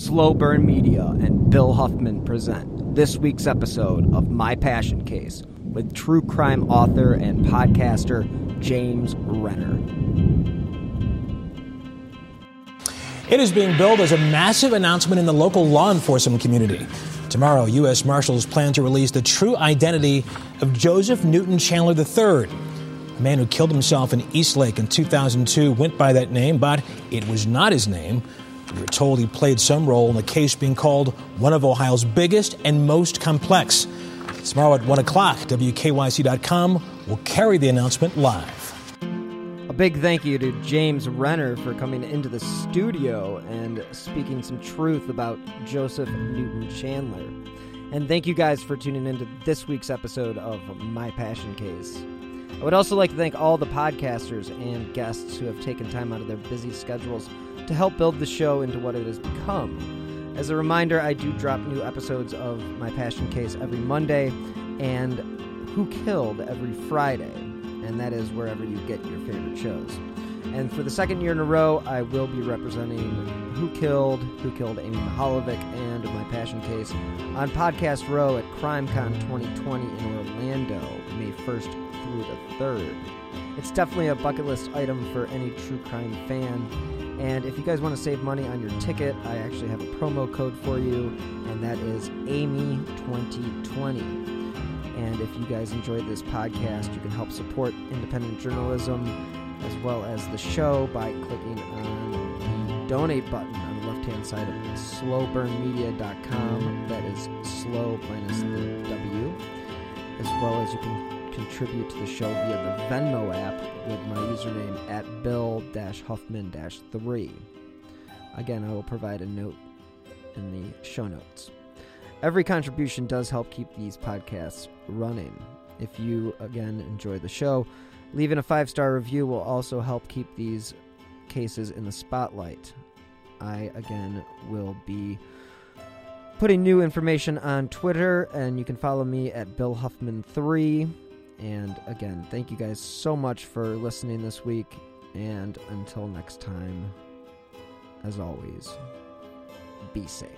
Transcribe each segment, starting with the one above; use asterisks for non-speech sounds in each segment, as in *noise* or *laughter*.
Slo Burn Media and Bill Huffman present this week's episode of My Passion Case with true crime author and podcaster James Renner. It is being billed as a massive announcement in the local law enforcement community. Tomorrow, U.S. Marshals plan to release the true identity of Joseph Newton Chandler III. A man who killed himself in Eastlake in 2002 went by that name, but it was not his name. We were told he played some role in the case being called one of Ohio's biggest and most complex. Tomorrow at 1 o'clock, WKYC.com will carry the announcement live. A big thank you to James Renner for coming into the studio and speaking some truth about Joseph Newton Chandler. And thank you guys for tuning into this week's episode of My Passion Case. I would also like to thank all the podcasters and guests who have taken time out of their busy schedules to help build the show into what it has become. As a reminder, I do drop new episodes of My Passion Case every Monday and Who Killed every Friday, and that is wherever you get your favorite shows. And for the second year in a row, I will be representing Who Killed, Who Killed Amy Mihaljevic, and My Passion Case on Podcast Row at CrimeCon 2020 in Orlando, May 1st through the 3rd. It's definitely a bucket list item for any true crime fan. And if you guys want to save money on your ticket, I actually have a promo code for you, and that is Amy2020. And if you guys enjoyed this podcast, you can help support independent journalism as well as the show by clicking on the donate button on the left hand side of sloburnmedia.com. That is slow minus the W. As well as you can contribute to the show via the Venmo app with my username at Bill Huffman 3. Again, I will provide a note in the show notes. Every contribution does help keep these podcasts running. If you, again, enjoy the show, leaving a five star review will also help keep these cases in the spotlight. I, again, will be putting new information on Twitter, and you can follow me at Bill Huffman3. And again, thank you guys so much for listening this week. And until next time, as always, be safe.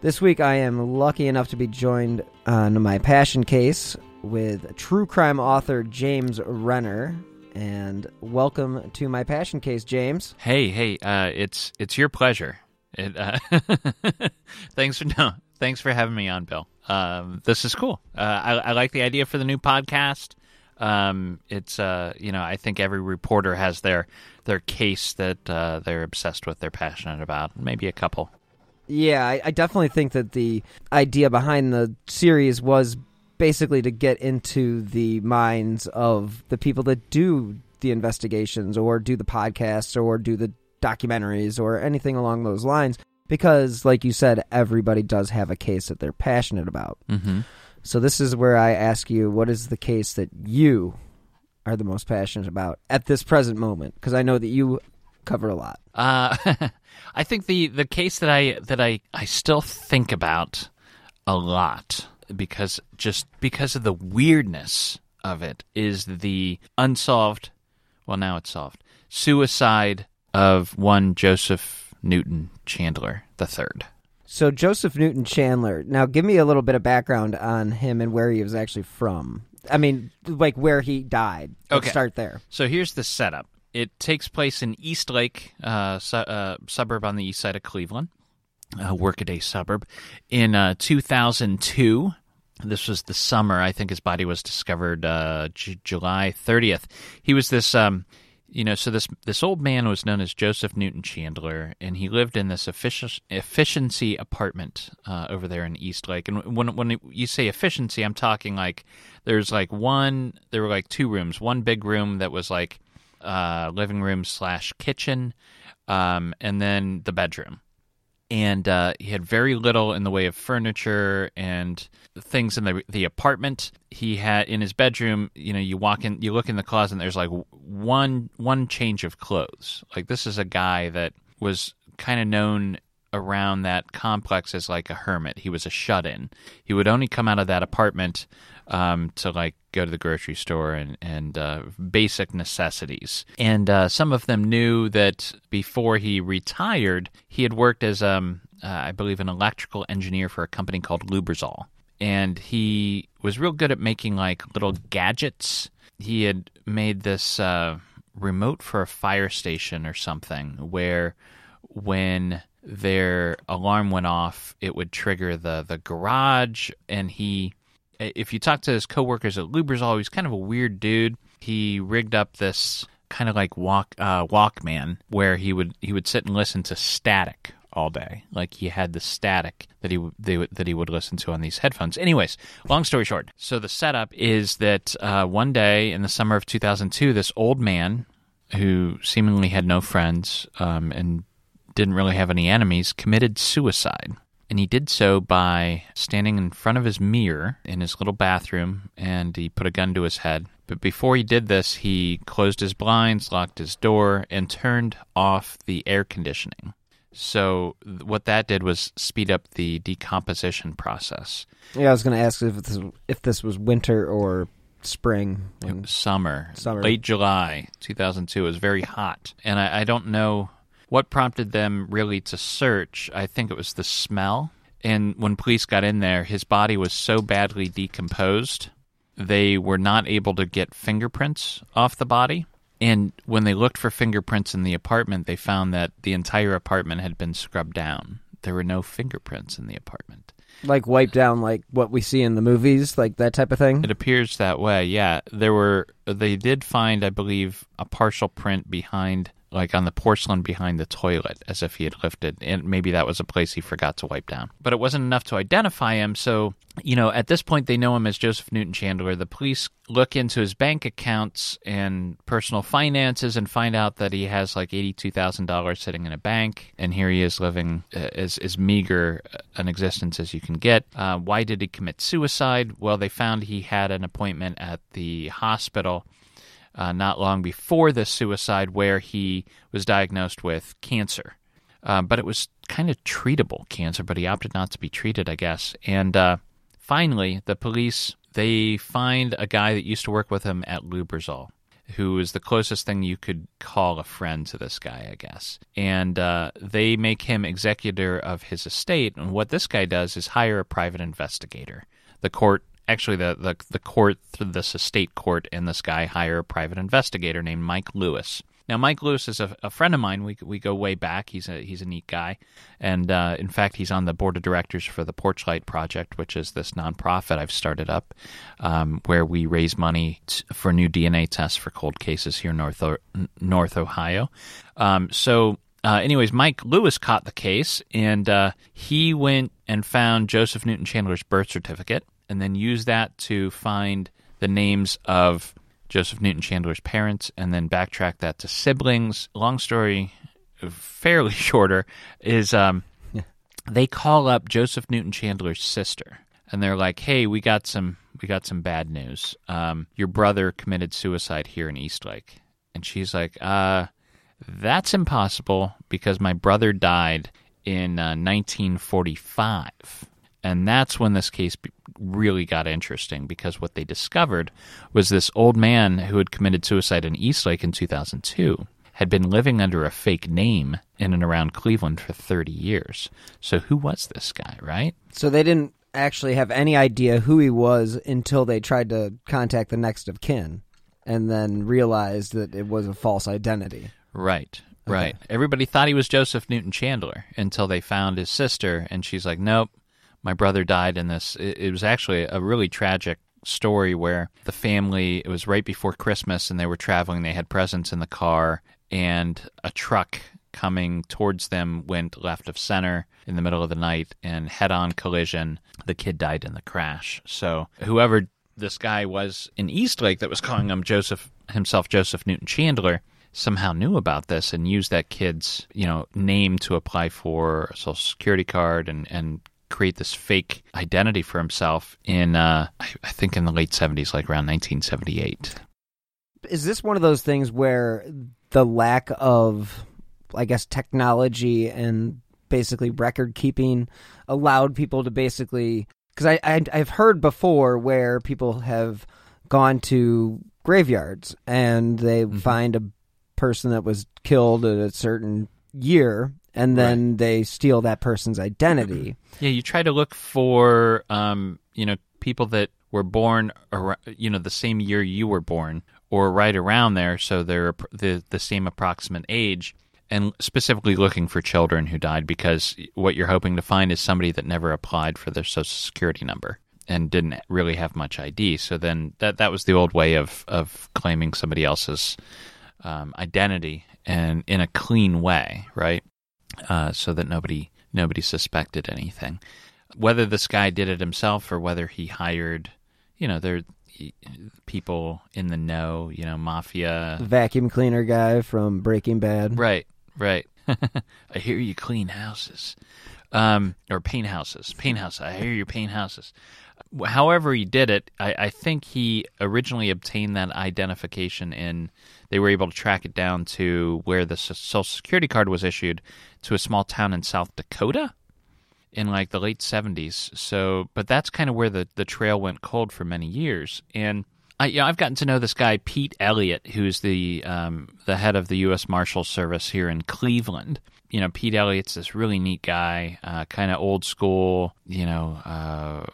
This week, I am lucky enough to be joined on my passion case with true crime author James Renner. And welcome to my passion case, James. Hey, hey, uh, it's it's your pleasure. It, uh, *laughs* thanks for no, thanks for having me on, Bill. Um, this is cool. Uh, I, I, like the idea for the new podcast. Um, it's uh, you know, I think every reporter has their their case that uh, they're obsessed with, they're passionate about. Maybe a couple. Yeah, I, I definitely think that the idea behind the series was basically to get into the minds of the people that do the investigations or do the podcasts or do the documentaries or anything along those lines because like you said everybody does have a case that they're passionate about. Mm-hmm. so this is where i ask you what is the case that you are the most passionate about at this present moment? Because i know that you cover a lot. Uh, *laughs* i think the the case that i that i i still think about a lot because just because of the weirdness of it is the unsolved well now it's solved suicide of one Joseph Newton Chandler III. So Joseph Newton Chandler. Now give me a little bit of background on him and where he was actually from. I mean, like where he died. Let's okay. start there. So here's the setup. It takes place in Eastlake, uh, su- uh, suburb on the east side of Cleveland, a workaday suburb. In uh, 2002, this was the summer. I think his body was discovered uh, J- July 30th. He was this, um, you know, so this this old man was known as Joseph Newton Chandler, and he lived in this effic- efficiency apartment uh, over there in Eastlake. And when when you say efficiency, I'm talking like there's like one, there were like two rooms, one big room that was like uh, living room slash kitchen, um, and then the bedroom and uh, he had very little in the way of furniture and things in the the apartment. He had in his bedroom. You know, you walk in, you look in the closet, and there's like one one change of clothes. Like this is a guy that was kind of known around that complex as like a hermit. He was a shut in. He would only come out of that apartment um, to like go to the grocery store and and uh, basic necessities. And uh, some of them knew that before he retired, he had worked as um, uh, I believe an electrical engineer for a company called Lubrizol, and he was real good at making like little gadgets. He had made this uh, remote for a fire station or something where when their alarm went off, it would trigger the the garage, and he. If you talk to his coworkers at Lubrizol, he's kind of a weird dude. He rigged up this kind of like walk uh, Walkman where he would he would sit and listen to static all day. Like he had the static that he they, that he would listen to on these headphones. Anyways, long story short, so the setup is that uh, one day in the summer of 2002, this old man who seemingly had no friends um, and didn't really have any enemies, committed suicide. And he did so by standing in front of his mirror in his little bathroom and he put a gun to his head. But before he did this, he closed his blinds, locked his door, and turned off the air conditioning. So, what that did was speed up the decomposition process. Yeah, I was going to ask if this, if this was winter or spring. Summer. Summer. Late July 2002. It was very hot. And I, I don't know what prompted them really to search, I think it was the smell. And when police got in there, his body was so badly decomposed, they were not able to get fingerprints off the body. And when they looked for fingerprints in the apartment, they found that the entire apartment had been scrubbed down. There were no fingerprints in the apartment. Like wiped down, like what we see in the movies, like that type of thing? It appears that way, yeah. There were, they did find, I believe, a partial print behind like on the porcelain behind the toilet as if he had lifted and maybe that was a place he forgot to wipe down. But it wasn't enough to identify him so you know at this point they know him as joseph newton chandler. The police look into his bank accounts and personal finances and find out that he has like $82000 sitting in a bank and here he is living uh, as, as meager an existence as you can get. Uh, why did he commit suicide? Well they found he had an appointment at the hospital uh, not long before this suicide where he was diagnosed with cancer. Uh, but it was kind of treatable cancer, but he opted not to be treated, I guess. And uh, finally, the police they find a guy that used to work with him at Lubrizol, who is the closest thing you could call a friend to this guy, I guess. And uh, they make him executor of his estate. And what this guy does is hire a private investigator. The court actually the, the, the court, this estate court, and this guy hire a private investigator named Mike Lewis. Now, Mike Lewis is a, a, friend of mine. We we go way back. He's a he's a neat guy, and uh, in fact, he's on the board of directors for the Porchlight Project, which is this nonprofit I've started up, um, where we raise money t- for new DNA tests for cold cases here in North o- North Ohio. Um, so. Uh, anyways, Mike Lewis caught the case, and uh, he went and found Joseph Newton Chandler's birth certificate and then use that to find the names of Joseph Newton Chandler's parents and then backtrack that to siblings. Long story, fairly *laughs* shorter, is um, yeah. they call up Joseph Newton Chandler's sister and they're like, "Hey, we got some we got some bad news. Um, your brother committed suicide here in Eastlake." And she's like, "Uh, that's impossible because my brother died in uh, 1945." And that's when this case really got interesting because what they discovered was this old man who had committed suicide in Eastlake in 2002 had been living under a fake name in and around Cleveland for 30 years. So who was this guy, right? So they didn't actually have any idea who he was until they tried to contact the next of kin and then realized that it was a false identity. Right. Right. Okay. Everybody thought he was Joseph Newton Chandler until they found his sister, and she's like, nope, my brother died in this. It, it was actually a really tragic story where the family, it was right before Christmas and they were traveling. They had presents in the car, and a truck coming towards them went left of center in the middle of the night and head on collision. The kid died in the crash. So, whoever this guy was in Eastlake that was calling him Joseph himself Joseph Newton Chandler somehow knew about this and used that kid's you know name to apply for a social security card and and create this fake identity for himself in uh, I, I think in the late 70s like around 1978 Is this one of those things where the lack of, I guess, technology and basically record keeping allowed people to basically? Because I, I I've heard before where people have gone to graveyards and they find a person that was killed at a certain year and then they steal that person's identity. *clears throat* Yeah, you try to look for, um, you know, people that were born, ar- you know, the same year you were born, or right around there, so they're the the same approximate age, and specifically looking for children who died because what you're hoping to find is somebody that never applied for their social security number and didn't really have much ID. So then that that was the old way of of claiming somebody else's um, identity and in a clean way, right? Uh, so that nobody nobody suspected anything. Whether this guy did it himself or whether he hired, you know, there people in the know, you know, mafia. Vacuum cleaner guy from Breaking Bad. Right, right. *laughs* I hear you clean houses, um, or paint houses. Paint house. I hear you paint houses. However, he did it. I, I think he originally obtained that identification in. They were able to track it down to where the social security card was issued to a small town in South Dakota in like the late 70s. So, but that's kind of where the, the trail went cold for many years. And I, you know, I've gotten to know this guy, Pete Elliott, who's the um, the head of the U.S. Marshal Service here in Cleveland. You know, Pete Elliott's this really neat guy, uh, kind of old school. You know, uh,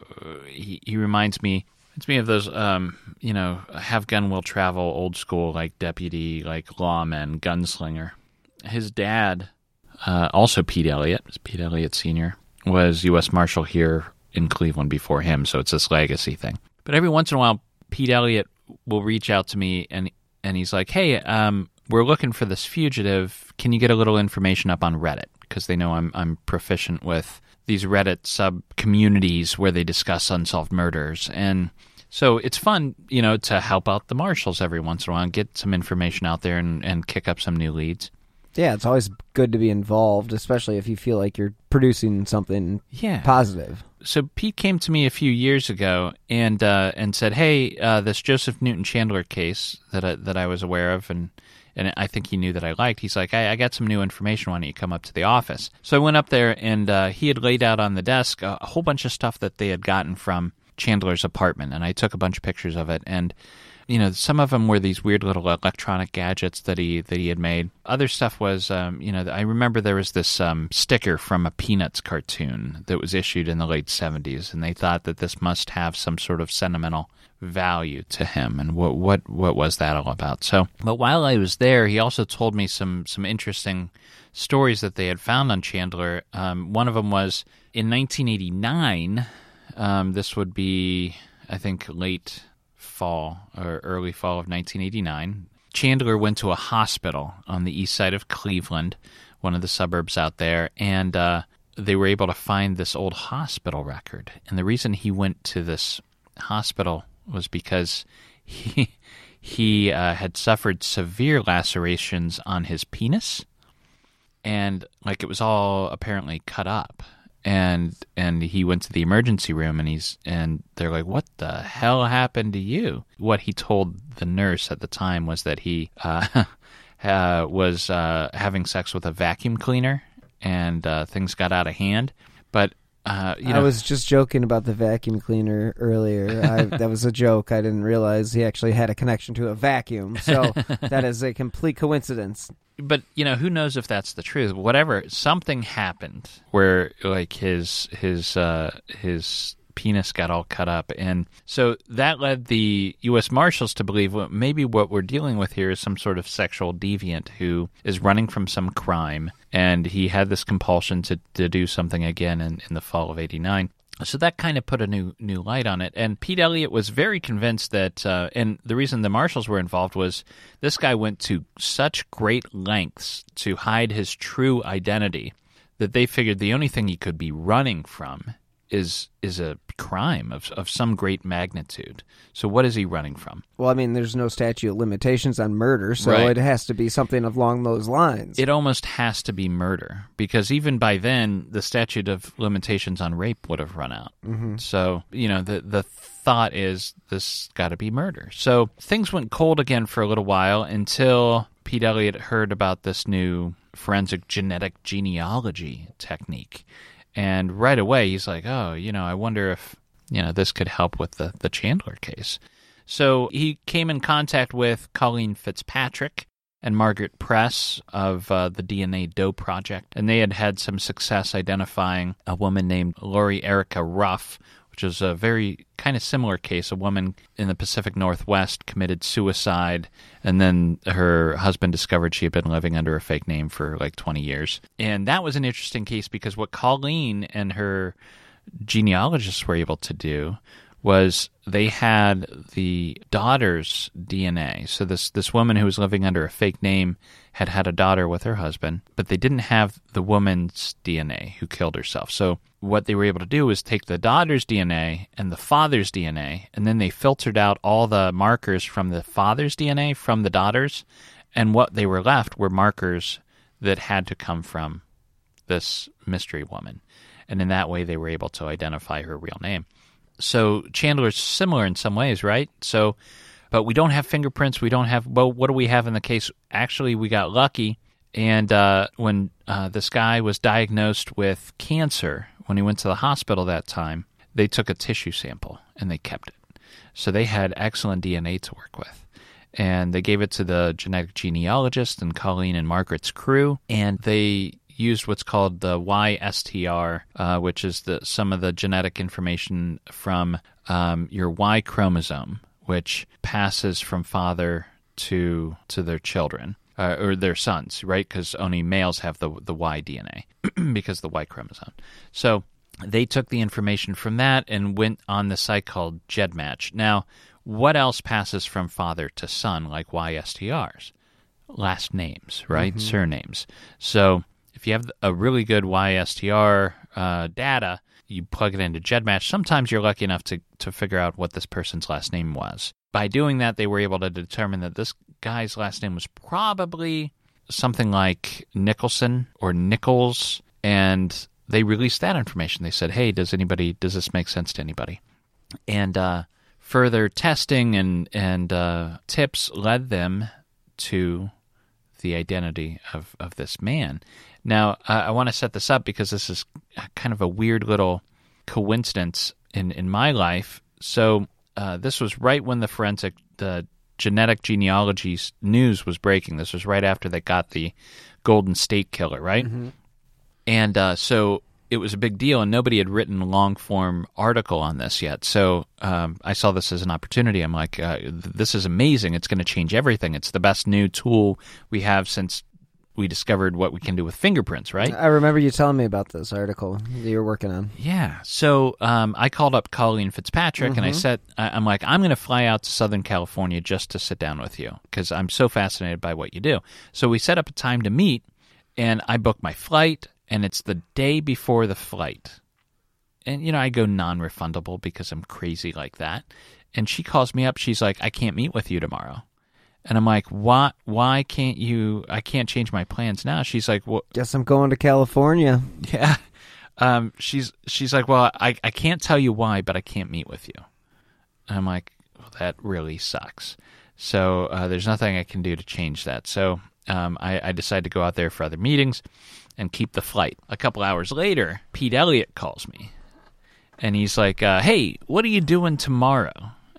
he, he reminds me reminds me of those, um, you know, have gun will travel, old school like deputy, like lawman, gunslinger. His dad, uh, also Pete Elliott, Pete Elliott Sr., was U.S. Marshal here in Cleveland before him, so it's this legacy thing. But every once in a while, Pete Elliott will reach out to me and and he's like, "Hey, um, we're looking for this fugitive. Can you get a little information up on Reddit? Because they know I'm I'm proficient with these Reddit sub communities where they discuss unsolved murders and." So it's fun, you know, to help out the marshals every once in a while and get some information out there and, and kick up some new leads. Yeah, it's always good to be involved, especially if you feel like you're producing something Yeah. positive. so Pete came to me a few years ago and uh, and said, "Hey, uh, this Joseph Newton Chandler case that I, that I was aware of, and and I think he knew that I liked. He's like, I, I got some new information. Why don't you come up to the office?" So I went up there, and uh, he had laid out on the desk a, a whole bunch of stuff that they had gotten from Chandler's apartment, and I took a bunch of pictures of it, and you know, some of them were these weird little electronic gadgets that he that he had made. Other stuff was, um, you know, I remember there was this um, sticker from a Peanuts cartoon that was issued in the late '70s, and they thought that this must have some sort of sentimental value to him. And what what what was that all about? So, but while I was there, he also told me some some interesting stories that they had found on Chandler. Um, one of them was in 1989. Um, this would be, I think, late fall or early fall of 1989. Chandler went to a hospital on the east side of Cleveland, one of the suburbs out there, and uh, they were able to find this old hospital record. And the reason he went to this hospital was because he *laughs* he uh, had suffered severe lacerations on his penis, and like it was all apparently cut up and and he went to the emergency room and he's and they're like what the hell happened to you? What he told the nurse at the time was that he uh, *laughs* uh, was uh, having sex with a vacuum cleaner and uh, things got out of hand. But uh, you know I was just joking about the vacuum cleaner earlier. I, *laughs* that was a joke. I didn't realize he actually had a connection to a vacuum. So *laughs* that is a complete coincidence. but you know who knows if that's the truth whatever something happened where like his his uh his penis got all cut up. And so that led the US marshals to believe well, maybe what we're dealing with here is some sort of sexual deviant who is running from some crime. And he had this compulsion to, to do something again in, in the fall of 89 so that kind of put a new new light on it. And Pete Elliott was very convinced that, uh, and the reason the marshals were involved was this guy went to such great lengths to hide his true identity that they figured the only thing he could be running from is is a crime of of some great magnitude. So what is he running from? Well, I mean, there's no statute of limitations on murder, so Right. it has to be something along those lines. It almost has to be murder because even by then the statute of limitations on rape would have run out. Mm-hmm. So you know the the thought is this got to be murder. So things went cold again for a little while until Pete Elliott heard about this new forensic genetic genealogy technique, and right away he's like, oh, you know, I wonder if you know this could help with the the Chandler case. So he came in contact with Colleen Fitzpatrick and Margaret Press of uh, the DNA Doe Project, and they had had some success identifying a woman named Lori Erica Ruff, which is a very kind of similar case. A woman in the Pacific Northwest committed suicide, and then her husband discovered she had been living under a fake name for like 20 years. And that was an interesting case because what Colleen and her genealogists were able to do was they had the daughter's DNA. So this this woman who was living under a fake name had had a daughter with her husband, but they didn't have the woman's DNA who killed herself. So what they were able to do was take the daughter's DNA and the father's DNA, and then they filtered out all the markers from the father's DNA from the daughter's, and what they were left were markers that had to come from this mystery woman. And in that way, they were able to identify her real name. So Chandler's similar in some ways, right? So, but we don't have fingerprints. We don't have, well, what do we have in the case? Actually, we got lucky. And uh, when uh, this guy was diagnosed with cancer, when he went to the hospital that time, they took a tissue sample and they kept it. So they had excellent DNA to work with and they gave it to the genetic genealogist and Colleen and Margaret's crew, and they used what's called the YSTR, uh, which is the some of the genetic information from um, your Y chromosome, which passes from father to to their children. Uh, or their sons, right? Because only males have the the Y DNA *clears throat* because the Y chromosome. So they took the information from that and went on the site called GEDmatch. Now, what else passes from father to son like YSTRs? Last names, right? Surnames. So if you have a really good YSTR uh, data, you plug it into GEDmatch. Sometimes you're lucky enough to, to figure out what this person's last name was. By doing that, they were able to determine that this guy's last name was probably something like Nicholson or Nichols, and they released that information. They said, "Hey, does anybody does this make sense to anybody?" And uh, further testing and and uh, tips led them to the identity of, of this man. Now, uh, I want to set this up because this is kind of a weird little coincidence in, in my life. So, uh, this was right when the forensic, the genetic genealogy news was breaking. This was right after they got the Golden State Killer, right? And uh, so it was a big deal, and nobody had written a long form article on this yet. So um, I saw this as an opportunity. I'm like, uh, this is amazing. It's going to change everything. It's the best new tool we have since we discovered what we can do with fingerprints, right? I remember you telling me about this article that you were working on. Yeah. So um, I called up Colleen Fitzpatrick and I said, I'm like, I'm going to fly out to Southern California just to sit down with you because I'm so fascinated by what you do. So we set up a time to meet and I booked my flight and it's the day before the flight. And, you know, I go non refundable because I'm crazy like that. And she calls me up. She's like, I can't meet with you tomorrow. And I'm like, why? Why can't you? I can't change my plans now. She's like, well, Guess I'm going to California. *laughs* yeah. Um, she's she's like, well, I, I can't tell you why, but I can't meet with you. And I'm like, well, that really sucks. So uh, there's nothing I can do to change that. So um, I, I decided to go out there for other meetings and keep the flight. A couple hours later, Pete Elliott calls me, and he's like, uh, "Hey, what are you doing tomorrow?"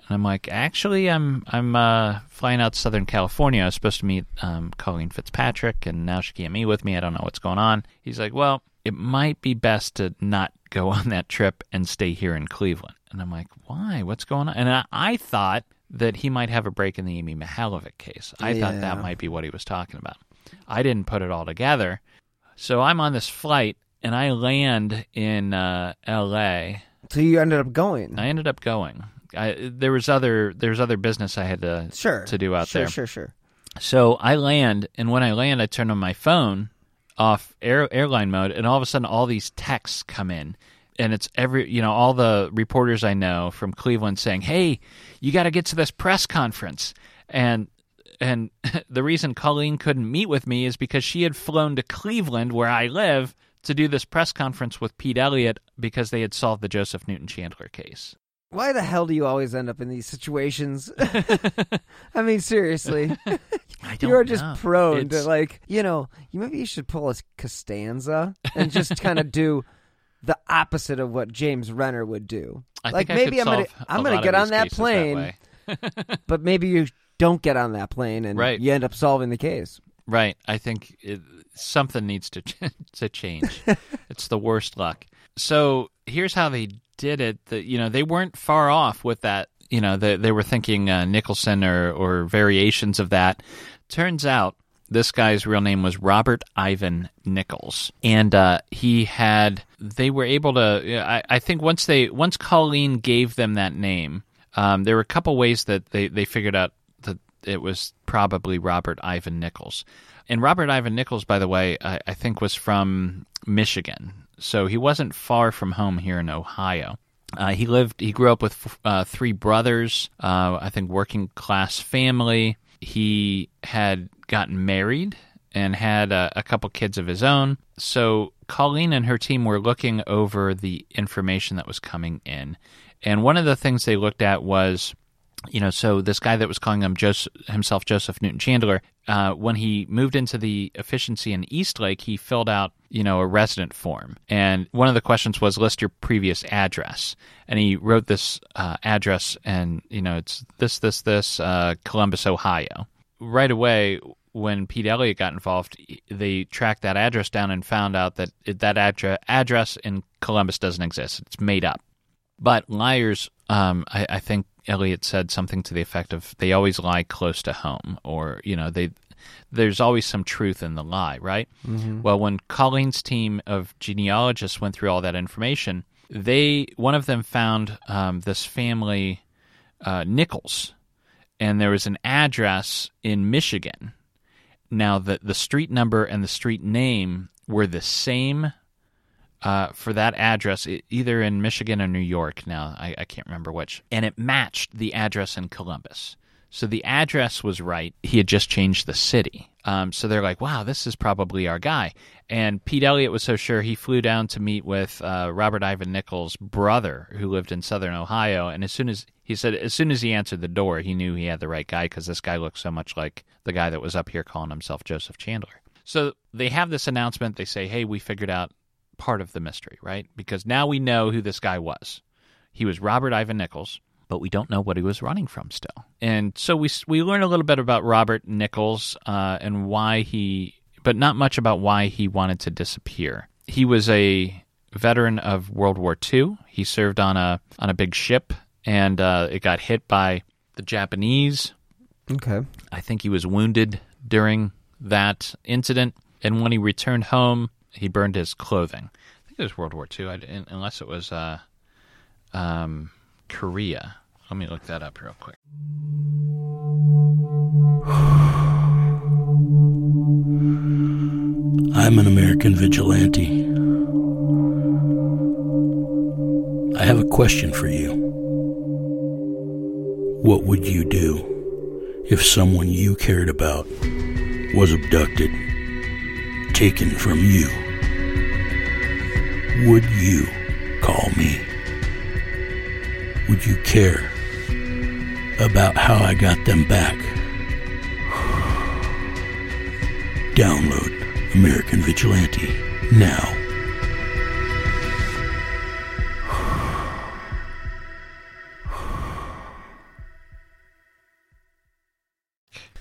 And I'm like, "Actually, I'm I'm uh, flying out to Southern California. I was supposed to meet um, Colleen Fitzpatrick, and now she can't meet with me. I don't know what's going on." He's like, "Well, it might be best to not go *laughs* on that trip and stay here in Cleveland." And I'm like, "Why? What's going on?" And I, I thought that he might have a break in the Amy Mihaljevic case. I thought that might be what he was talking about. I didn't put it all together. So I'm on this flight and I land in uh, L.A. So you ended up going. I ended up going. I, there was other there's other business I had to sure. to do out sure, there. Sure, sure, sure, So I land, and when I land, I turn on my phone off air, airline mode, and all of a sudden, all these texts come in, and it's every you know all the reporters I know from Cleveland saying, "Hey, you got to get to this press conference." And and *laughs* the reason Colleen couldn't meet with me is because she had flown to Cleveland where I live to do this press conference with Pete Elliott because they had solved the Joseph Newton Chandler case. Why the hell do you always end up in these situations? *laughs* *laughs* I mean, seriously. I you are just know. prone It's- to like, you know, you maybe you should pull a Costanza and just kind of do the opposite of what James Renner would do. I like maybe I'm gonna I'm gonna get on that plane, way. but maybe you don't get on that plane and Right. you end up solving the case. Right. I think it, something needs to *laughs* to change. *laughs* it's the worst luck. So here's how they did it. That you know they weren't far off with that. You know they they were thinking uh, Nicholson or or variations of that. Turns out this guy's real name was Robert Ivan Nichols, and uh, he had. They were able to. I, I think once they once Colleen gave them that name, um, there were a couple ways that they they figured out it was probably Robert Ivan Nichols. And Robert Ivan Nichols, by the way, I, I think was from Michigan, so he wasn't far from home here in Ohio. Uh, he lived. He grew up with uh, three brothers. Uh, I think working class family. He had gotten married and had a, a couple kids of his own. So Colleen and her team were looking over the information that was coming in, and one of the things they looked at was you know, so this guy that was calling him Joseph, himself Joseph Newton Chandler, uh, when he moved into the efficiency in Eastlake, he filled out, you know, a resident form. And one of the questions was list your previous address. And he wrote this uh, address, and, you know, it's this, this, this, uh, Columbus, Ohio. Right away, when Pete Elliott got involved, they tracked that address down and found out that that address, address in Columbus doesn't exist. It's made up. But liars, um, I, I think Elliott said something to the effect of they always lie close to home, or you know they. There's always some truth in the lie, right? Well, when Colleen's team of genealogists went through all that information, they one of them found um, this family uh, Nichols, and there was an address in Michigan. Now, the the street number and the street name were the same uh, for that address, either in Michigan or New York. Now, I, I can't remember which. And it matched the address in Columbus. So the address was right. He had just changed the city. Um, so they're like, wow, this is probably our guy. And Pete Elliott was so sure he flew down to meet with uh, Robert Ivan Nichols' brother, who lived in southern Ohio. And as soon as he said, as soon as he answered the door, he knew he had the right guy because this guy looked so much like the guy that was up here calling himself Joseph Chandler. So they have this announcement. They say, hey, we figured out part of the mystery, right? Because now we know who this guy was. He was Robert Ivan Nichols, but we don't know what he was running from still. And so we we learn a little bit about Robert Nichols uh, and why he, but not much about why he wanted to disappear. He was a veteran of World War II. He served on a on a big ship, and uh, it got hit by the Japanese. Okay. I think he was wounded during that incident, and when he returned home, he burned his clothing. I think it was World War II, I, unless it was uh, um, Korea. Let me look that up real quick. I'm an American vigilante. I have a question for you. What would you do if someone you cared about was abducted, taken from you? Would you call me? Would you care about how I got them back? Download American Vigilante now.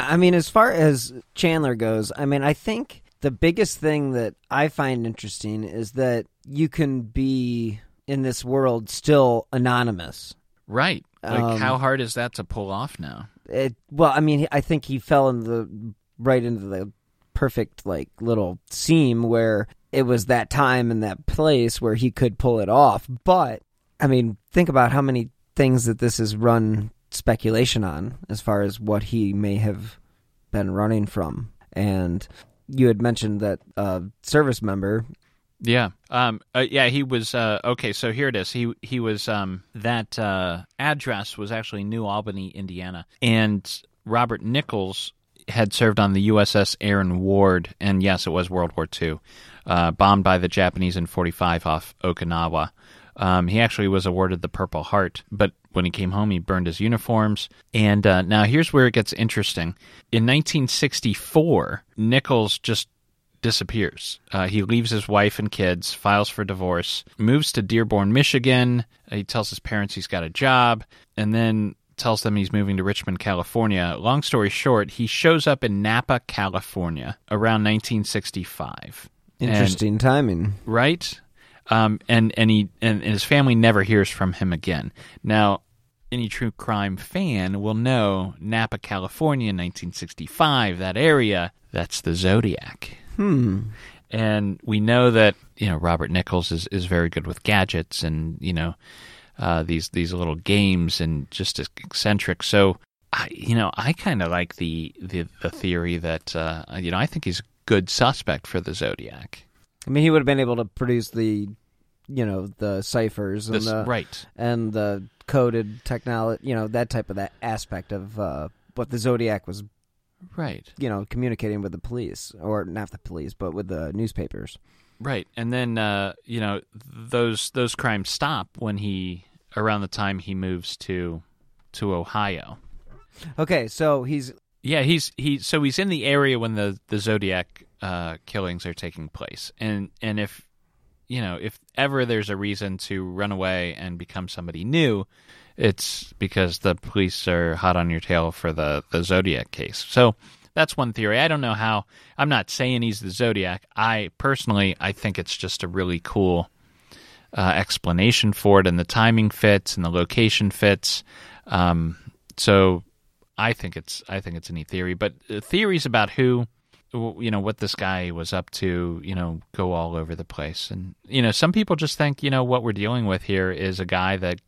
I mean, as far as Chandler goes, I mean, I think the biggest thing that I find interesting is that you can be in this world still anonymous. Right. Like, Um, how hard is that to pull off now? It, well, I mean, I think he fell into the right into the perfect like little seam where it was that time and that place where he could pull it off. But I mean, think about how many things that this has run speculation on as far as what he may have been running from. And you had mentioned that a service member Yeah. Um. Uh, yeah. He was. Uh. Okay. So here it is. He he was. Um. That uh, address was actually New Albany, Indiana, and Robert Nichols had served on the USS Aaron Ward, and yes, it was World War II, uh, bombed by the Japanese in '45 off Okinawa. Um, he actually was awarded the Purple Heart, but when he came home, he burned his uniforms. And uh, now here's where it gets interesting. In 1964, Nichols just disappears. Uh, he leaves his wife and kids, files for divorce, moves to Dearborn, Michigan. He tells his parents he's got a job, and then tells them he's moving to Richmond, California. Long story short, he shows up in Napa, California around 1965. Interesting timing. Right? Um, and and he and, and his family never hears from him again. Now, any true crime fan will know Napa, California, 1965. That area, that's the Zodiac. Hmm. And we know that you know Robert Nichols is, is very good with gadgets and you know uh, these these little games and just eccentric. So, I, you know, I kind of like the, the the theory that uh, you know I think he's a good suspect for the Zodiac. I mean, he would have been able to produce the, you know, the ciphers and This- the right. and the coded technology, you know, that type of that aspect of uh, what the Zodiac was, Right. you know, communicating with the police or not the police, but with the newspapers. Right, and then uh, you know those those crimes stop when he around the time he moves to to Ohio. Okay, so he's Yeah, he's he so he's in the area when the the Zodiac uh, killings are taking place, and and if you know if ever there's a reason to run away and become somebody new, it's because the police are hot on your tail for the the Zodiac case. So that's one theory. I don't know how. I'm not saying he's the Zodiac. I personally I think it's just a really cool uh, explanation for it, and the timing fits and the location fits. Um, so I think it's I think it's a neat theory, but uh, theories about who you know what this guy was up to, you know, go all over the place. And you know, some people just think, you know, what we're dealing with here is a guy that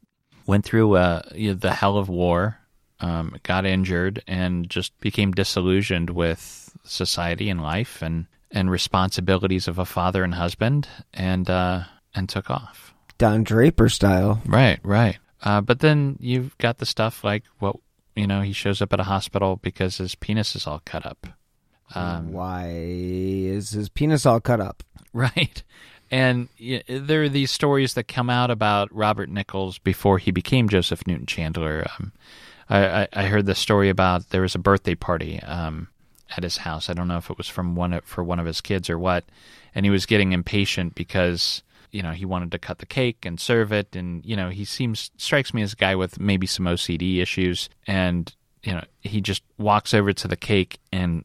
went through uh, you know, the hell of war, um, got injured, and just became disillusioned with society and life and and responsibilities of a father and husband, and uh, and took off. Don Draper style. Right, right. Uh, but then you've got the stuff like what you know he shows up at a hospital because his penis is all cut up. Um, Why is his penis all cut up? *laughs* Right. And y- there are these stories that come out about Robert Nichols before he became Joseph Newton Chandler. Um, I, I, I heard the story about there was a birthday party um, at his house. I don't know if it was from one for one of his kids or what, and he was getting impatient because you know he wanted to cut the cake and serve it, and you know he seems strikes me as a guy with maybe some OCD issues, and you know he just walks over to the cake and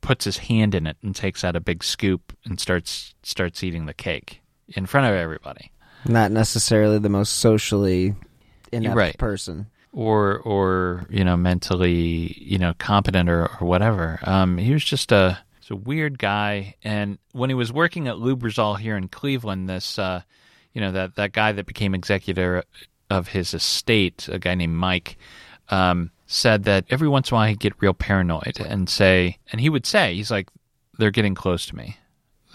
puts his hand in it and takes out a big scoop and starts starts eating the cake in front of everybody. Not necessarily the most socially inept Right. person. Or or you know mentally you know competent or, or whatever. Um, he was just a a weird guy. And when he was working at Lubrizol here in Cleveland, this uh, you know that that guy that became executor of his estate, a guy named Mike, um, said that every once in a while he'd get real paranoid and say, and he would say, he's like, they're getting close to me,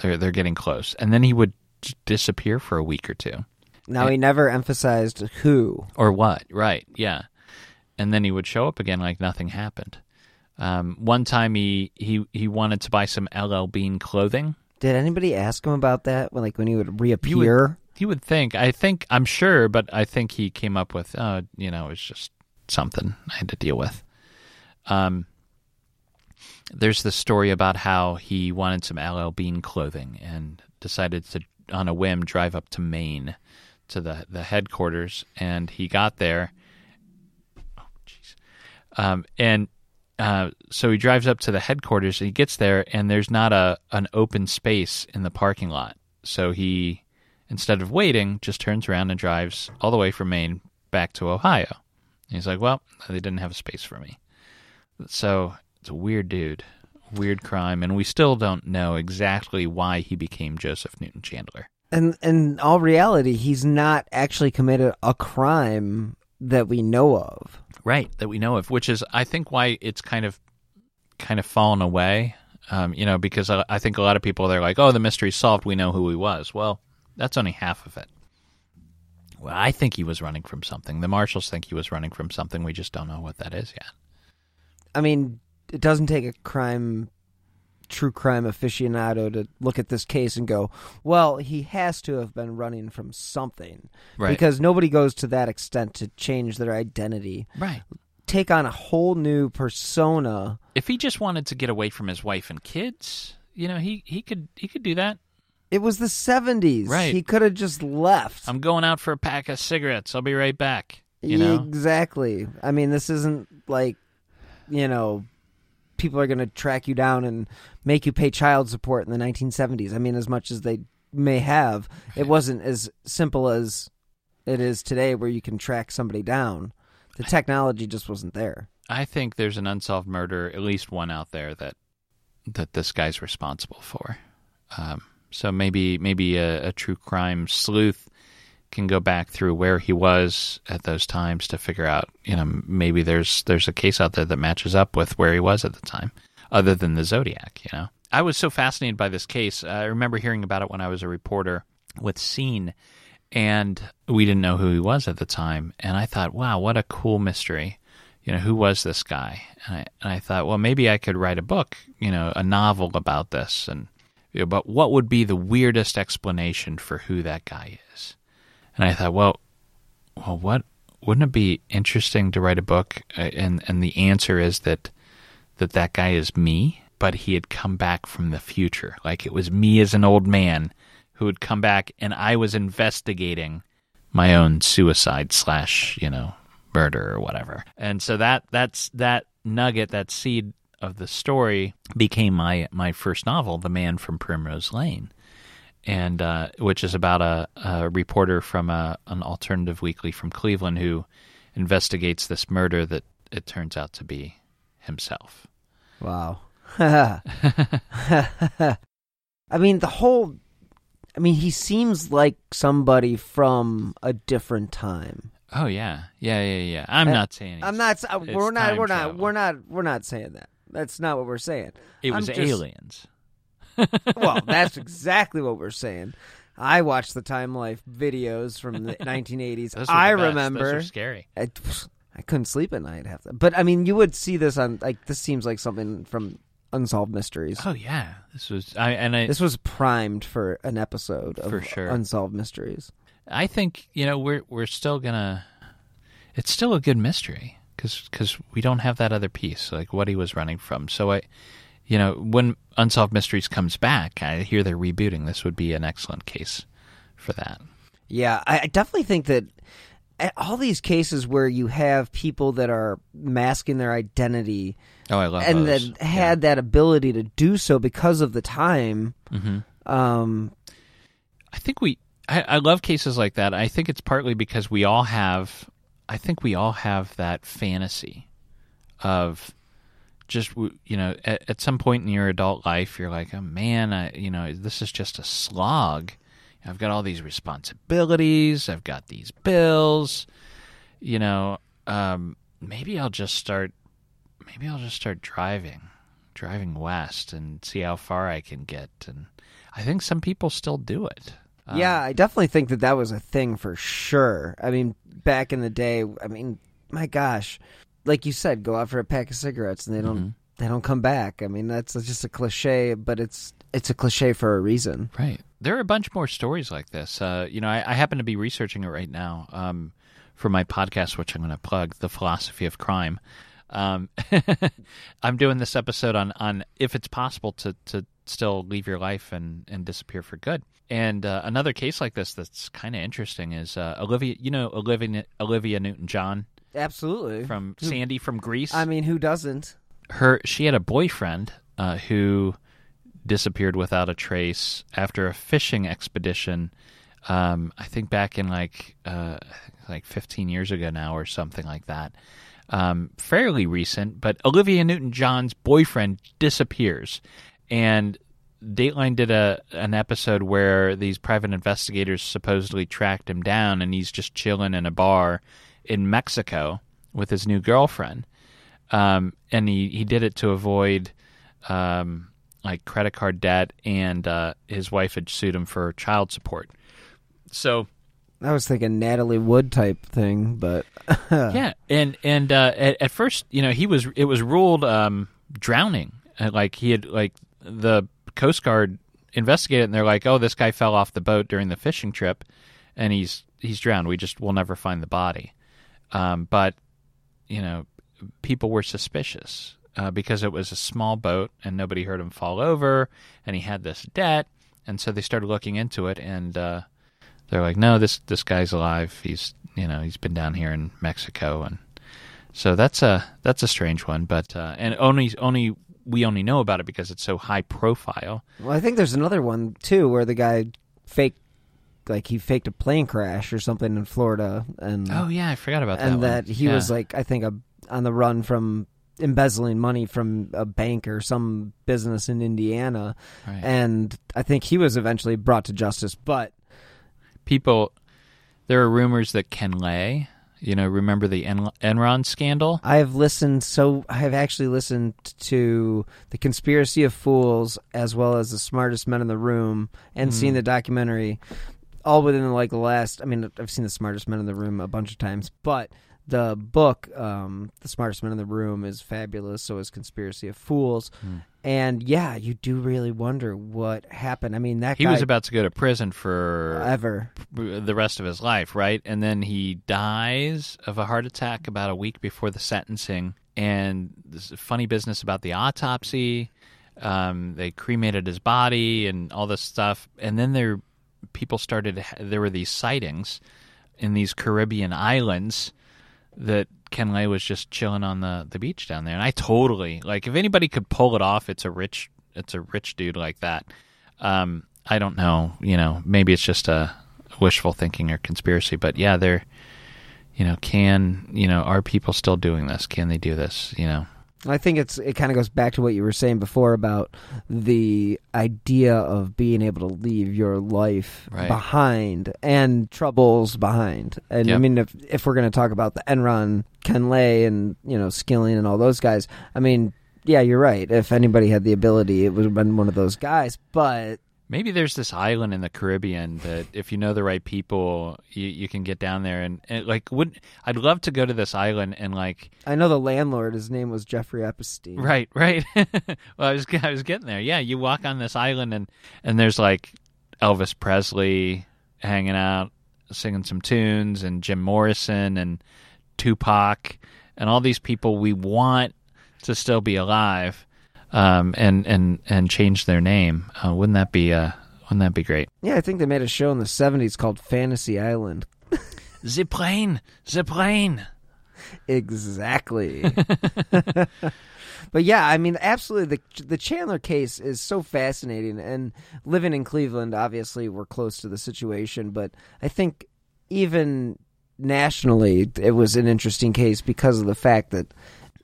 they're they're getting close, and then he would disappear for a week or two. Now he never emphasized who. Or what? Right. Yeah. And then he would show up again like nothing happened. Um, one time he, he, he wanted to buy some LL Bean clothing. Did anybody ask him about that? When like when he would You would, reappear? you would think, I think, I'm sure, but I think he came up with, uh, you know, it's just something I had to deal with. Um, there's the story about how he wanted some LL Bean clothing and decided to, on a whim, drive up to Maine to the, the headquarters. And he got there. Oh, jeez. Um, and uh, so he drives up to the headquarters. And he gets there, and there's not a an open space in the parking lot. So he, instead of waiting, just turns around and drives all the way from Maine back to Ohio. And he's like, "Well, they didn't have a space for me." So it's a weird dude, weird crime, and we still don't know exactly why he became Joseph Newton Chandler. And in all reality, he's not actually committed a crime that we know of. Right, that we know of, which is I think why it's kind of kind of fallen away. Um, you know, because I, I think a lot of people they're like, "Oh, the mystery's solved. We know who he was." Well, that's only half of it. I think he was running from something. The marshals think he was running from something. We just don't know what that is yet. I mean, it doesn't take a crime, true crime aficionado to look at this case and go, well, he has to have been running from something. Right. Because nobody goes to that extent to change their identity, Right. take on a whole new persona. If he just wanted to get away from his wife and kids, you know, he, he could he could do that. It was the 70s. Right. He could have just left. I'm going out for a pack of cigarettes. I'll be right back. You know. Exactly. I mean, this isn't like, you know, people are going to track you down and make you pay child support in the 1970s. I mean, as much as they may have, it wasn't as simple as it is today where you can track somebody down. The technology just wasn't there. I think there's an unsolved murder, at least one out there that that this guy's responsible for. Um, so maybe maybe a, a true crime sleuth can go back through where he was at those times to figure out, you know, maybe there's there's a case out there that matches up with where he was at the time, other than the Zodiac. You know, I was so fascinated by this case. I remember hearing about it when I was a reporter with Scene, and we didn't know who he was at the time. And I thought, wow, what a cool mystery. You know, who was this guy? And I, and I thought, well, maybe I could write a book, you know, a novel about this. And but what would be the weirdest explanation for who that guy is? And I thought, well, well, what wouldn't it be interesting to write a book? Uh, and and the answer is that that that guy is me, but he had come back from the future. Like it was me as an old man who had come back, and I was investigating my own suicide slash, you know, murder or whatever. And so that that's that nugget, that seed of the story became my my first novel, The Man from Primrose Lane, and uh, which is about a, a reporter from a, an alternative weekly from Cleveland who investigates this murder that it turns out to be himself. Wow. *laughs* I mean, the whole. I mean, he seems like somebody from a different time. Oh yeah, yeah, yeah, yeah. I'm Uh, not saying I'm not. uh, We're not. We're not. We're not. We're not saying that. That's not what we're saying. It I'm was just- aliens. *laughs* well, that's exactly what we're saying. I watched the Time Life videos from the *laughs* 1980s. Those were I the remember. Those are scary. I, I couldn't sleep at night half. But I mean, you would see this on like this seems like something from Unsolved Mysteries. Oh yeah, this was. I and I. This was primed for an episode of For sure. Unsolved Mysteries. I think you know we're we're still gonna. It's still a good mystery because we don't have that other piece like what he was running from. So I, you know, when Unsolved Mysteries comes back, I hear they're rebooting. This would be an excellent case for that. Yeah, I, definitely think that at all these cases where you have people that are masking their identity Oh, I love and those. that had that ability to do so because of the time. hmm Um, I think we. I, I love cases like that. I think it's partly because we all have. I think we all have that fantasy of just you know at, at some point in your adult life you're like oh man I, you know this is just a slog. I've got all these responsibilities. I've got these bills. You know um, maybe i'll just start maybe i'll just start driving driving west and see how far i can get. And i think some people still do it Um, yeah, I definitely think that that was a thing for sure. I mean, back in the day, I mean, my gosh, like you said, go out for a pack of cigarettes and they don't Mhm. they don't come back. I mean, that's just a cliche, but it's it's a cliche for a reason. Right. There are a bunch more stories like this. Uh, you know, I, I happen to be researching it right now um, for my podcast, which I'm going to plug, The Philosophy of Crime. Um, *laughs* I'm doing this episode on, on if it's possible to, to still leave your life and, and disappear for good. And uh, another case like this that's kind of interesting is uh, Olivia, you know, Olivia, Olivia Newton John Absolutely. from Who- Sandy from Grease I mean, who doesn't? her she had a boyfriend uh, who disappeared without a trace after a fishing expedition. Um, I think back in like uh, like 15 years ago now or something like that. Um, fairly recent, but Olivia Newton-John's boyfriend disappears, and Dateline did a an episode where these private investigators supposedly tracked him down, and he's just chilling in a bar in Mexico with his new girlfriend um, and he, he did it to avoid um, like credit card debt, and uh, his wife had sued him for child support. So I was thinking Natalie Wood type thing, but *laughs* yeah, and and uh, at, at first, you know, he was it was ruled um, drowning. Uh, Like he had like the Coast Guard investigated, and they're like, "Oh, this guy fell off the boat during the fishing trip, and he's he's drowned. We just will never find the body." Um, but you know, people were suspicious uh, because it was a small boat, and nobody heard him fall over, and he had this debt, and so they started looking into it, and uh, they're like, "No, this this guy's alive. He's you know he's been down here in Mexico, and so that's a that's a strange one, but uh, and only only we only know about it because it's so high profile. well, I think there's another one too where the guy faked, like he faked a plane crash or something in Florida, and Oh yeah, I forgot about that. and one. that he Yeah. was like I think a, on the run from embezzling money from a bank or some business in Indiana, Right. and I think he was eventually brought to justice. But people. There are rumors that Ken Lay, you know, remember the En- Enron scandal? I have listened so I have actually listened to the Conspiracy of Fools as well as the Smartest Men in the Room and seen hmm. the documentary all within like the last I mean I've seen the Smartest Men in the Room a bunch of times but the book um The Smartest Man in the Room is fabulous so is Conspiracy of Fools and yeah you do really wonder what happened I mean that He guy was about to go to prison for ever the rest of his life, right? And then he dies of a heart attack about a week before the sentencing. And this funny business about the autopsy. Um, they cremated his body and all this stuff. And then there, people started. There were these sightings in these Caribbean islands that Ken Lay was just chilling on the, the beach down there. And I totally like if anybody could pull it off, it's a rich it's a rich dude like that. Um, I don't know, you know, maybe it's just a wishful thinking or conspiracy, but yeah, they're you know, can you know, are people still doing this? Can they do this? You know. I think it's it kind of goes back to what you were saying before about the idea of being able to leave your life Right. behind and troubles behind. And I mean, if if we're going to talk about the Enron, Ken Lay, and you know Skilling and all those guys, I mean, yeah, you're right. If anybody had the ability, it would have been one of those guys. But Maybe there's this island in the Caribbean that if you know the right people, you, you can get down there and, and like would I'd love to go to this island and like I know the landlord. His name was Jeffrey Epstein. Right, right. *laughs* well, I was I was getting there. Yeah, you walk on this island and and there's like Elvis Presley hanging out, singing some tunes, and Jim Morrison and Tupac and all these people we want to still be alive, um, and and and change their name. Uh, wouldn't that be uh, wouldn't that be great? Yeah, I think they made a show in the '70s called Fantasy Island. The plane, the plane. Exactly. *laughs* but yeah, I mean, absolutely. The the Chandler case is so fascinating, and living in Cleveland, obviously, we're close to the situation. But I think even nationally, it was an interesting case because of the fact that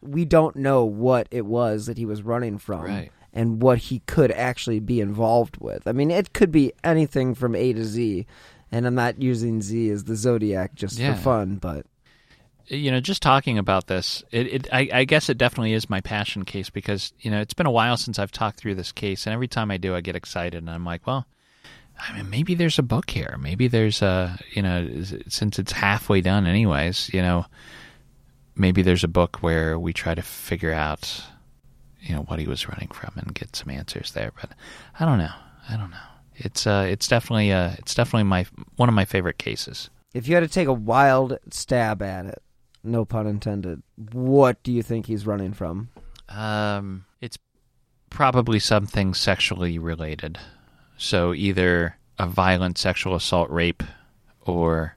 we don't know what it was that he was running from. Right. And what he could actually be involved with. I mean, it could be anything from A to Z. And I'm not using Z as the zodiac just Yeah. for fun, but you know, just talking about this, it, it I, I guess it definitely is my passion case because you know it's been a while since I've talked through this case, and every time I do, I get excited, and I'm like, well, I mean, maybe there's a book here, maybe there's a, you know, since it's halfway done, anyways, you know, maybe there's a book where we try to figure out, you know, what he was running from and get some answers there, but I don't know, I don't know. It's uh, it's definitely uh, it's definitely my one of my favorite cases. If you had to take a wild stab at it, no pun intended, what do you think he's running from? Um, it's probably something sexually related. So either a violent sexual assault, rape, or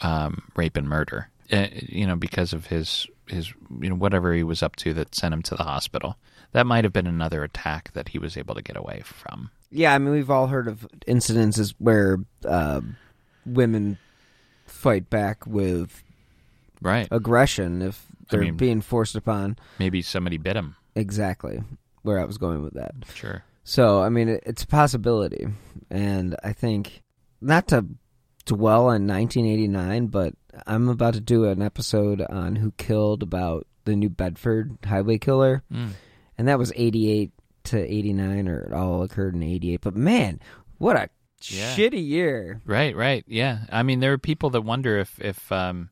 um, rape and murder. Uh, you know, because of his his you know whatever he was up to that sent him to the hospital. That might have been another attack that he was able to get away from. Yeah, I mean, we've all heard of incidences where uh, women fight back with Right. aggression if they're mean- being forced upon. Maybe somebody bit him. Exactly where I was going with that. Sure. So, I mean, it, it's a possibility. And I think, not to dwell on 1989, but I'm about to do an episode on who killed about the New Bedford highway killer. Mm. And that was 88 to 89 or it all occurred in 88. But man, what a Yeah. shitty year. Right, right. Yeah. I mean, there are people that wonder if if um,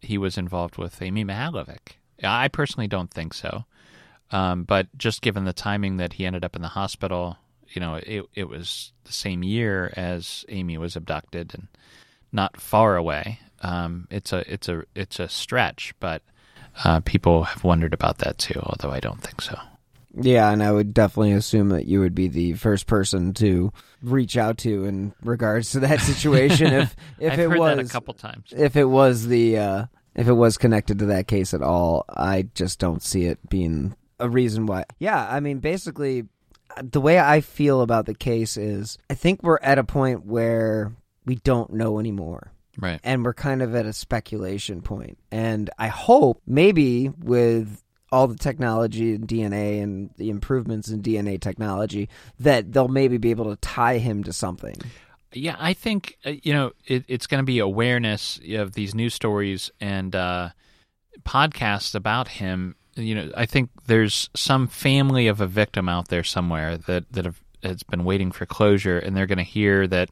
he was involved with Amy Mihaljevic. I personally don't think so. Um, but just given the timing that he ended up in the hospital, you know, it it was the same year as Amy was abducted and not far away. Um, it's a it's a it's a stretch, but uh, people have wondered about that too. Although I don't think so. Yeah, and I would definitely assume that you would be the first person to reach out to in regards to that situation if *laughs* if I've it heard was that a couple times. if it was the uh, if it was connected to that case at all. I just don't see it being a reason why. Yeah, I mean, basically, the way I feel about the case is, I think we're at a point where we don't know anymore Right. and we're kind of at a speculation point. And I hope maybe with all the technology and DNA and the improvements in DNA technology that they'll maybe be able to tie him to something. Yeah, I think uh, you know it, it's going to be awareness of these news stories and uh, podcasts about him. You know, I think there's some family of a victim out there somewhere that that have, has been waiting for closure, and they're going to hear that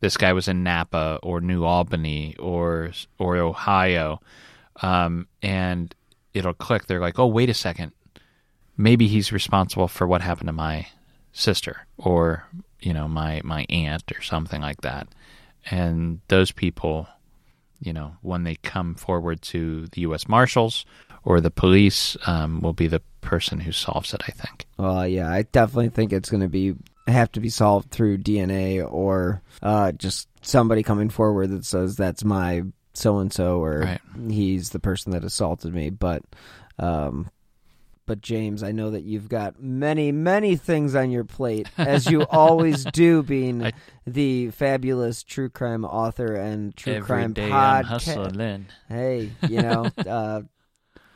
this guy was in Napa or New Albany or or Ohio, um, and it'll click. They're like, "Oh, wait a second, maybe he's responsible for what happened to my sister or you know my my aunt or something like that and those people you know when they come forward to the US Marshals or the police um, will be the person who solves it I think Well, yeah, I definitely think it's going to be have to be solved through DNA or uh, just somebody coming forward that says that's my so and so or Right. he's the person that assaulted me. But, um, but James, I know that you've got many, many things on your plate, as you *laughs* always do, being I- the fabulous true crime author and true crime podcast. Hey, you know, *laughs* uh,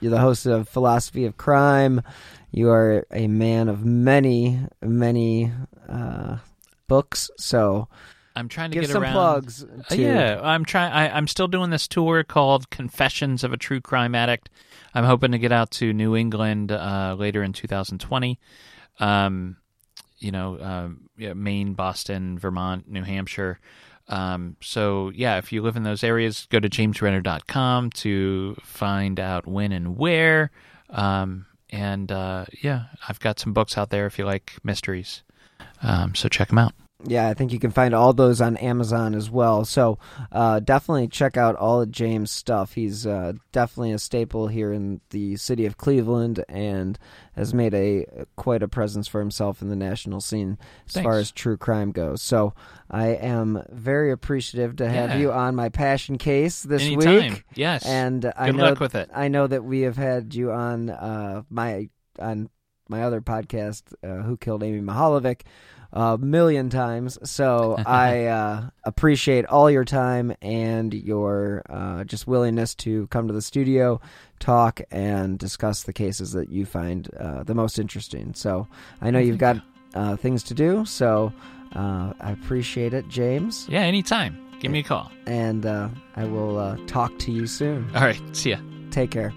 you're the host of Philosophy of Crime. You are a man of many, many uh, books. So I'm trying to give get some around plugs. Uh, To, yeah, I'm trying. I'm still doing this tour called Confessions of a True Crime Addict. I'm hoping to get out to New England uh, later in 2020. Um, you know, um, yeah, Maine, Boston, Vermont, New Hampshire. Um, so yeah, if you live in those areas, go to jamesrenner.com to find out when and where. Um, and uh, yeah, I've got some books out there if you like mysteries. Um, so check them out. Yeah, I think you can find all those on Amazon as well. So uh, definitely check out all of James' stuff. He's uh, definitely a staple here in the city of Cleveland and has made a quite a presence for himself in the national scene as Thanks. far as true crime goes. So I am very appreciative to have Yeah. you on my passion case this Anytime. week. Yes. And I know luck with it. I know that we have had you on uh, my on my other podcast, uh, Who Killed Amy Mihaljevic, a million times. So I *laughs* uh, appreciate all your time and your uh, just willingness to come to the studio, talk, and discuss the cases that you find uh, the most interesting. So I know you've got uh, things to do, so uh, I appreciate it, James, yeah, anytime. Give me a call. and uh, I will uh, talk to you soon. All right. See ya. Take care.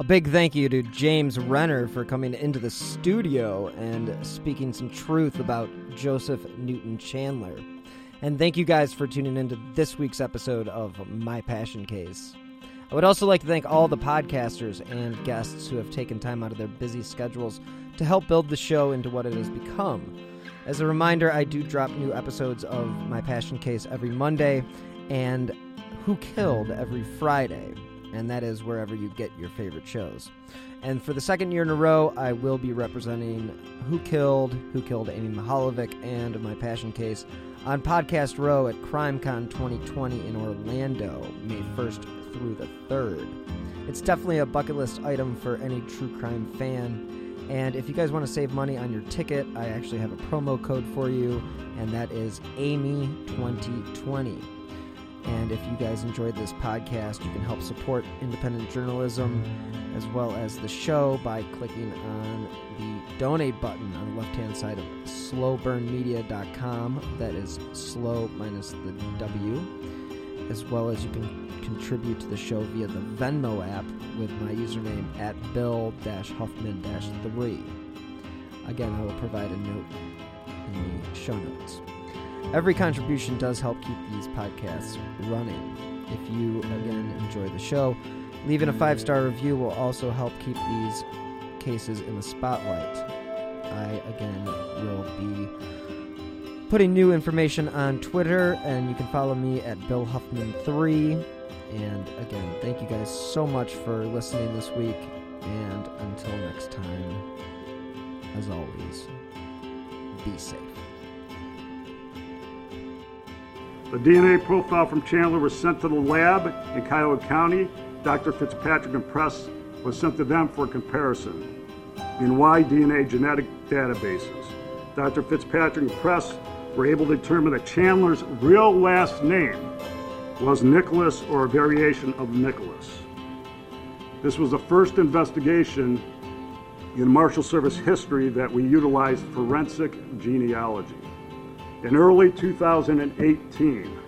A big thank you to James Renner for coming into the studio and speaking some truth about Joseph Newton Chandler. And thank you guys for tuning into this week's episode of My Passion Case. I would also like to thank all the podcasters and guests who have taken time out of their busy schedules to help build the show into what it has become. As a reminder, I do drop new episodes of My Passion Case every Monday and Who Killed every Friday, and that is wherever you get your favorite shows. And for the second year in a row, I will be representing Who Killed, Who Killed Amy Mihaljevic, and My Passion Case on Podcast Row at CrimeCon 2020 in Orlando, May 1st through the 3rd. It's definitely a bucket list item for any true crime fan. And if you guys want to save money on your ticket, I actually have a promo code for you, and that is Amy2020. And if you guys enjoyed this podcast, you can help support independent journalism as well as the show by clicking on the donate button on the left hand side of sloburnmedia.com. That is slow minus the W. As well as you can contribute to the show via the Venmo app with my username at Bill Huffman 3. again, I will provide a note in the show notes. Every contribution does help keep these podcasts running. If you, again, enjoy the show, leaving a five star review will also help keep these cases in the spotlight. I, again, will be putting new information on Twitter, and you can follow me at Bill Huffman3. And again, thank you guys so much for listening this week. And until next time, as always, be safe. The DNA profile from Chandler was sent to the lab in Cuyahoga County. Dr. Fitzpatrick and Press was sent to them for comparison in Y DNA genetic databases. Dr. Fitzpatrick and Press were able to determine that Chandler's real last name was Nicholas or a variation of Nicholas. This was the first investigation in Marshal Service history that we utilized forensic genealogy. In early 2018,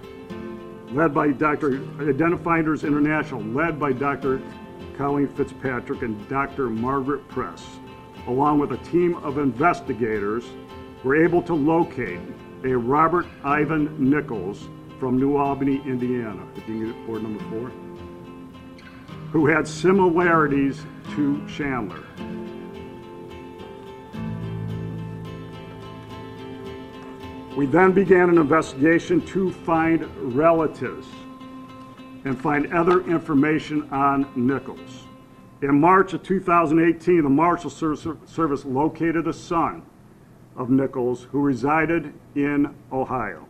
led by Dr. Identifinders International, led by Dr. Colleen Fitzpatrick and Dr. Margaret Press, along with a team of investigators, were able to locate a Robert Ivan Nichols from New Albany, Indiana. You board number four who had similarities to Chandler. We then began an investigation to find relatives and find other information on Nichols. In March of 2018, the Marshal Service located a son of Nichols who resided in Ohio.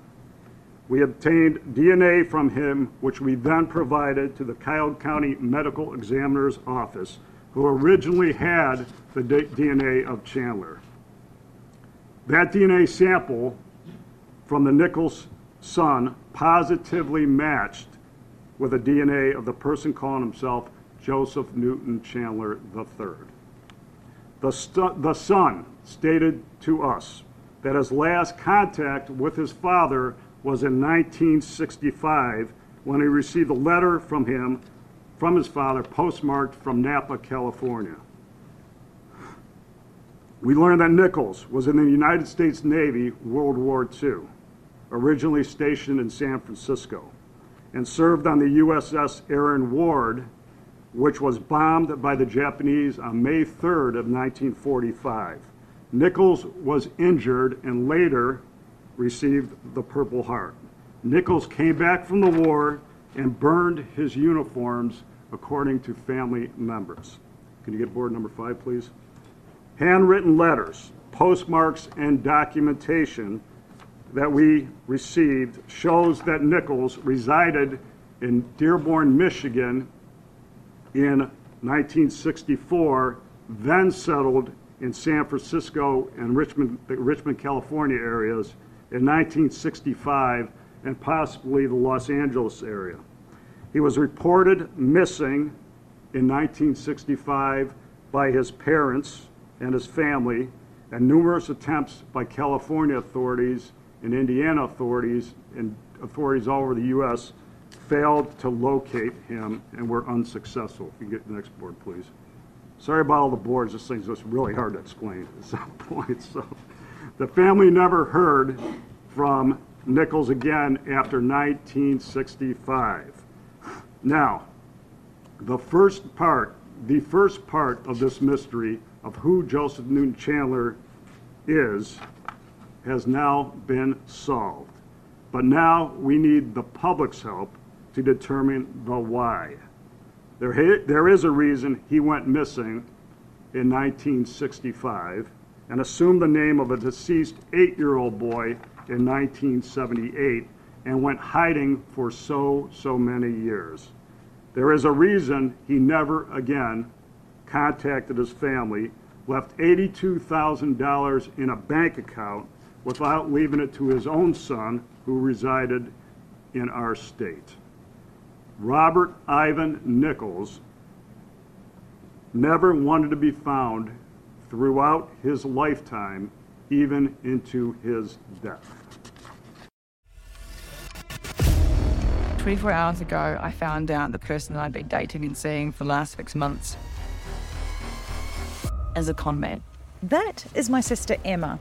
We obtained DNA from him, which we then provided to the Cuyahoga County Medical Examiner's Office, who originally had the DNA of Chandler. That DNA sample from the Nichols son positively matched with the DNA of the person calling himself Joseph Newton Chandler III. The, the son stated to us that his last contact with his father was in 1965 when he received a letter from him, from his father, postmarked from Napa, California. We learned that Nichols was in the United States Navy World War II, originally stationed in San Francisco, and served on the USS Aaron Ward, which was bombed by the Japanese on May 3rd of 1945. Nichols was injured and later received the Purple Heart. Nichols came back from the war and burned his uniforms according to family members. Can you get board number five, please? Handwritten letters, postmarks, and documentation that we received shows that Nichols resided in Dearborn, Michigan in 1964, then settled in San Francisco and Richmond, the Richmond, California areas in 1965 and possibly the Los Angeles area. He was reported missing in 1965 by his parents and his family, and numerous attempts by California authorities and Indiana authorities and authorities all over the U.S. failed to locate him and were unsuccessful. If you can get the next board, please. Sorry about all the boards. This thing's just really hard to explain at some *laughs* point. So. The family never heard from Nichols again after 1965. Now, the first part, the first part of this mystery of who Joseph Newton Chandler is has now been solved. But now we need the public's help to determine the why. There, there is a reason he went missing in 1965 and assumed the name of a deceased eight year old boy in 1978 and went hiding for so, so many years. There is a reason he never again contacted his family, left $82,000 in a bank account without leaving it to his own son, who resided in our state. Robert Ivan Nichols never wanted to be found throughout his lifetime, even into his death. 24 hours ago, I found out the person that I'd been dating and seeing for the last six months as a con man. That is my sister Emma.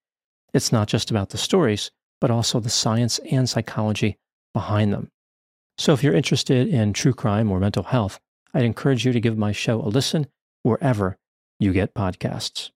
It's not just about the stories, but also the science and psychology behind them. So if you're interested in true crime or mental health, I'd encourage you to give my show a listen wherever you get podcasts.